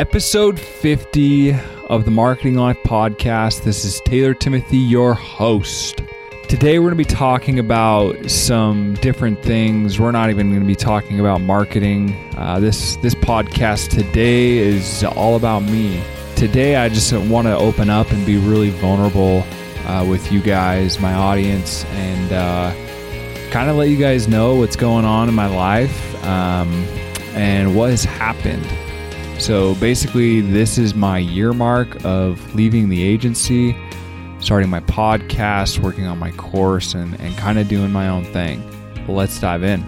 episode 50 of the Marketing Life podcast. This is Taylor Timothy, your host. Today, we're going to be talking about some different things. We're not even going to be talking about marketing. Uh, this this podcast today is all about me. Today, I just want to open up and be really vulnerable uh, with you guys, my audience, and uh, kind of let you guys know what's going on in my life um, and what has happened. So basically, this is my year mark of leaving the agency, starting my podcast, working on my course, and, and kind of doing my own thing. Let's dive in.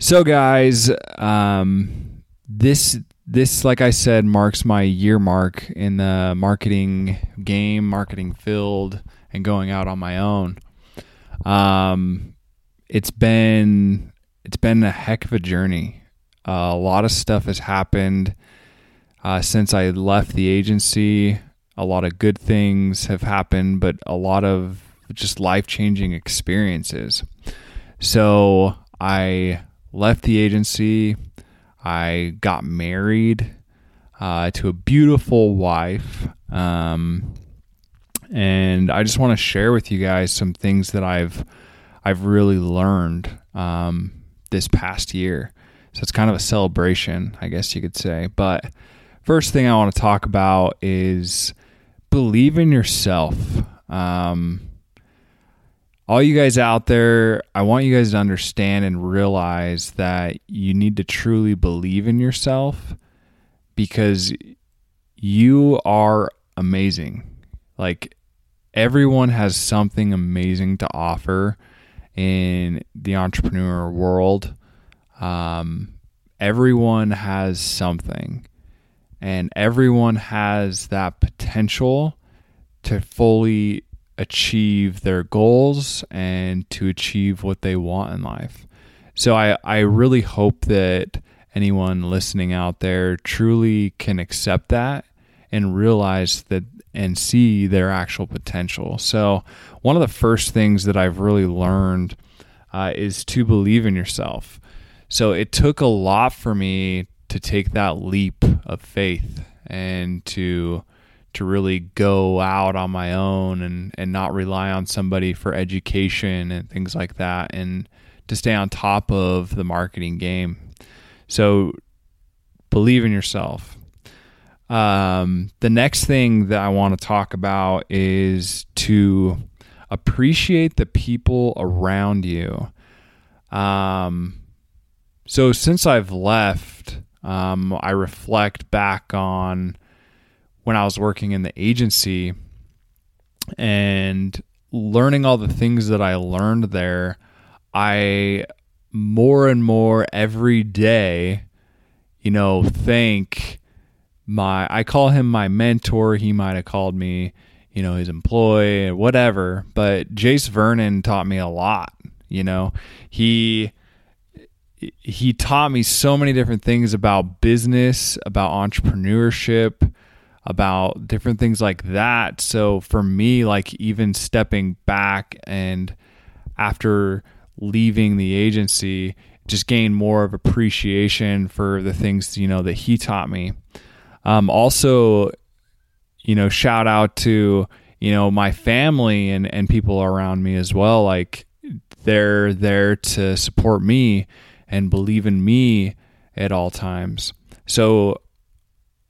So, guys, um, this this, like I said, marks my year mark in the marketing game, marketing field, and going out on my own. Um, it's been it's been a heck of a journey. Uh, a lot of stuff has happened uh, since I left the agency. A lot of good things have happened, but a lot of just life changing experiences. So I left the agency. I got married uh, to a beautiful wife. Um, and I just want to share with you guys some things that I've I've really learned um, this past year. So it's kind of a celebration, I guess you could say. But first thing I want to talk about is believe in yourself. Um, all you guys out there, I want you guys to understand and realize that you need to truly believe in yourself because you are amazing. Like everyone has something amazing to offer in the entrepreneur world. Um, everyone has something, and everyone has that potential to fully achieve their goals and to achieve what they want in life. So I, I really hope that anyone listening out there truly can accept that and realize that and see their actual potential. So, one of the first things that I've really learned uh, is to believe in yourself. So it took a lot for me to take that leap of faith and to to really go out on my own and and not rely on somebody for education and things like that and to stay on top of the marketing game. So believe in yourself. Um, the next thing that I want to talk about is to appreciate the people around you. Um, so since I've left, um, I reflect back on when I was working in the agency and learning all the things that I learned there. I more and more every day, you know, thank my I call him my mentor. He might have called me, you know, his employee, whatever. But Jace Vernon taught me a lot. You know, he he taught me so many different things about business, about entrepreneurship, about different things like that. So for me, like even stepping back and after leaving the agency, just gained more of appreciation for the things you know that he taught me. Um, also, you know, shout out to you know my family and and people around me as well. Like they're there to support me and believe in me at all times. So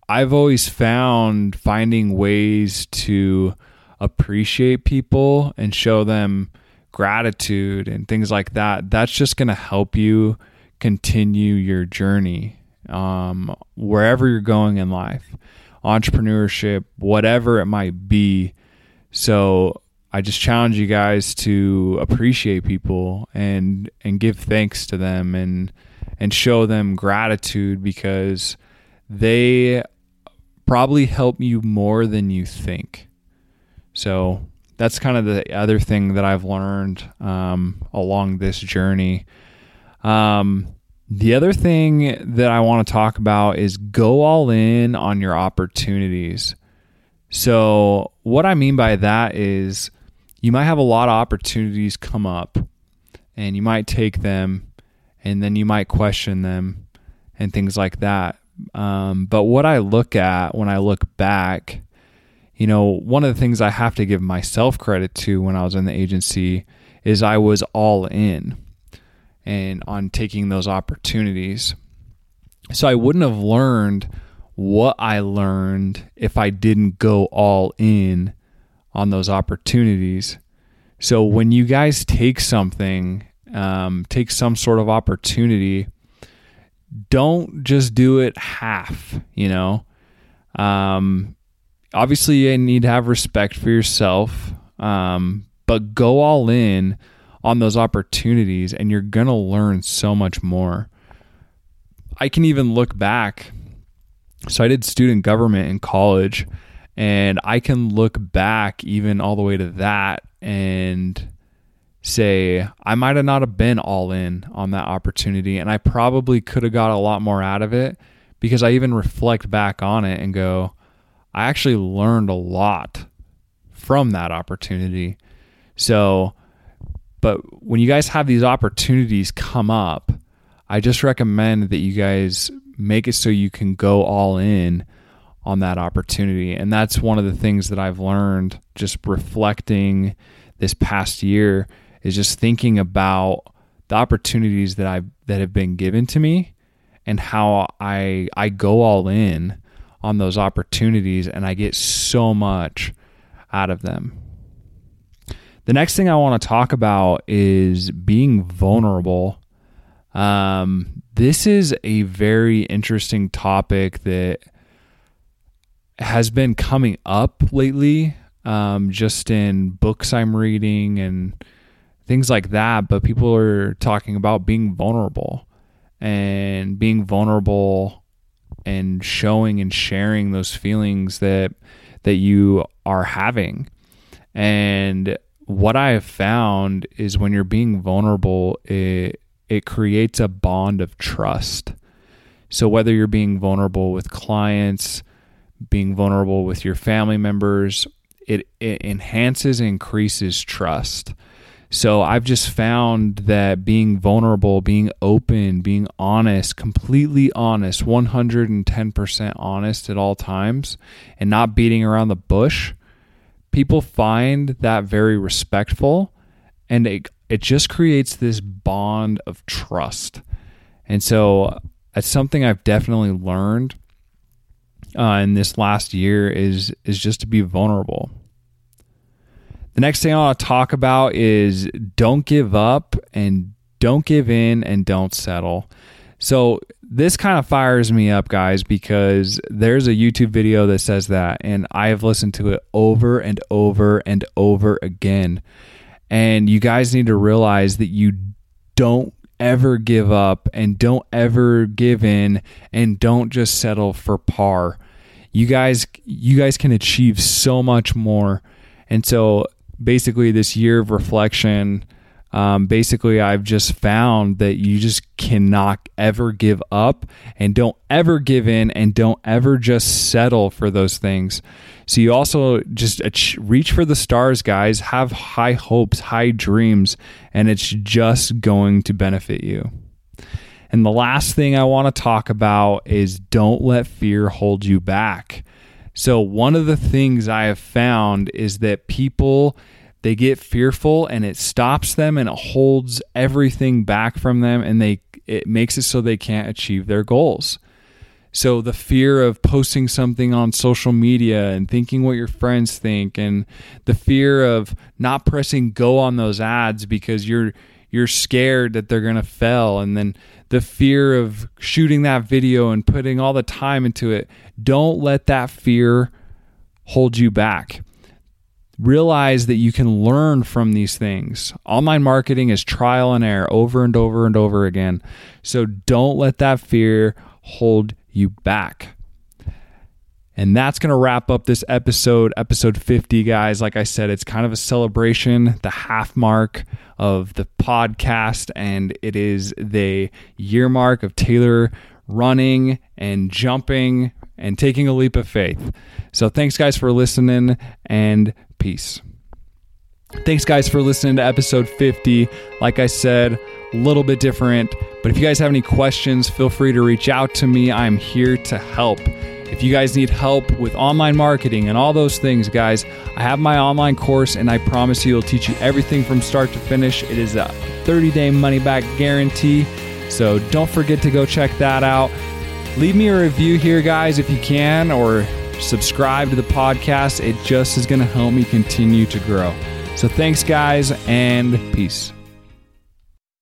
I've always found finding ways to appreciate people and show them gratitude and things like that. That's just going to help you continue your journey um, wherever you're going in life, entrepreneurship, whatever it might be. So I just challenge you guys to appreciate people and and give thanks to them and and show them gratitude because they probably help you more than you think. So that's kind of the other thing that I've learned um, along this journey. Um, the other thing that I want to talk about is go all in on your opportunities. So, what I mean by that is you might have a lot of opportunities come up and you might take them and then you might question them and things like that. Um, but what I look at when I look back, you know, one of the things I have to give myself credit to when I was in the agency is I was all in and on taking those opportunities. So I wouldn't have learned what I learned if I didn't go all in on those opportunities. So when you guys take something, um, take some sort of opportunity, don't just do it half, you know. Um, obviously, you need to have respect for yourself, um, but go all in on those opportunities and you're going to learn so much more. I can even look back. So I did student government in college and I can look back even all the way to that and say I might have not have been all in on that opportunity and I probably could have got a lot more out of it because I even reflect back on it and go I actually learned a lot from that opportunity. So but when you guys have these opportunities come up, I just recommend that you guys make it so you can go all in on that opportunity. And that's one of the things that I've learned just reflecting this past year is just thinking about the opportunities that I that have been given to me and how I I go all in on those opportunities and I get so much out of them. The next thing I want to talk about is being vulnerable. Um, this is a very interesting topic that has been coming up lately, um, just in books I'm reading and things like that. But people are talking about being vulnerable and being vulnerable and showing and sharing those feelings that that you are having. And what I have found is when you're being vulnerable, it it creates a bond of trust. So whether you're being vulnerable with clients, being vulnerable with your family members, it, it enhances increases trust. So I've just found that being vulnerable, being open, being honest, completely honest, 110% honest at all times, and not beating around the bush, people find that very respectful and it, it just creates this bond of trust. And so uh, it's something I've definitely learned uh, in this last year is is just to be vulnerable. The next thing I want to talk about is don't give up and don't give in and don't settle. So this kind of fires me up, guys, because there's a YouTube video that says that, and I have listened to it over and over and over again. And you guys need to realize that you don't ever give up and don't ever give in and don't just settle for par. You guys you guys can achieve so much more. And so basically this year of reflection um, basically I've just found that you just cannot ever give up and don't ever give in and don't ever just settle for those things. So you also just reach for the stars, guys. Have high hopes, high dreams, and it's just going to benefit you. And the last thing I want to talk about is don't let fear hold you back. So, one of the things I have found is that people they get fearful and it stops them and it holds everything back from them and they it makes it so they can't achieve their goals. So the fear of posting something on social media and thinking what your friends think and the fear of not pressing go on those ads because you're you're scared that they're going to fail. And then the fear of shooting that video and putting all the time into it. Don't let that fear hold you back realize that you can learn from these things. Online marketing is trial and error over and over and over again. So don't let that fear hold you back. And that's going to wrap up this episode, episode 50, guys. Like I said, it's kind of a celebration, the half mark of the podcast, and it is the year mark of Taylor running and jumping and taking a leap of faith. So thanks, guys, for listening, and peace. Thanks, guys, for listening to episode 50. Like I said, a little bit different. But if you guys have any questions, feel free to reach out to me. I'm here to help. If you guys need help with online marketing and all those things, guys, I have my online course and I promise you it'll teach you everything from start to finish. It is a 30 day money back guarantee. So don't forget to go check that out. Leave me a review here, guys, if you can, or subscribe to the podcast. It just is going to help me continue to grow. So thanks, guys, and peace.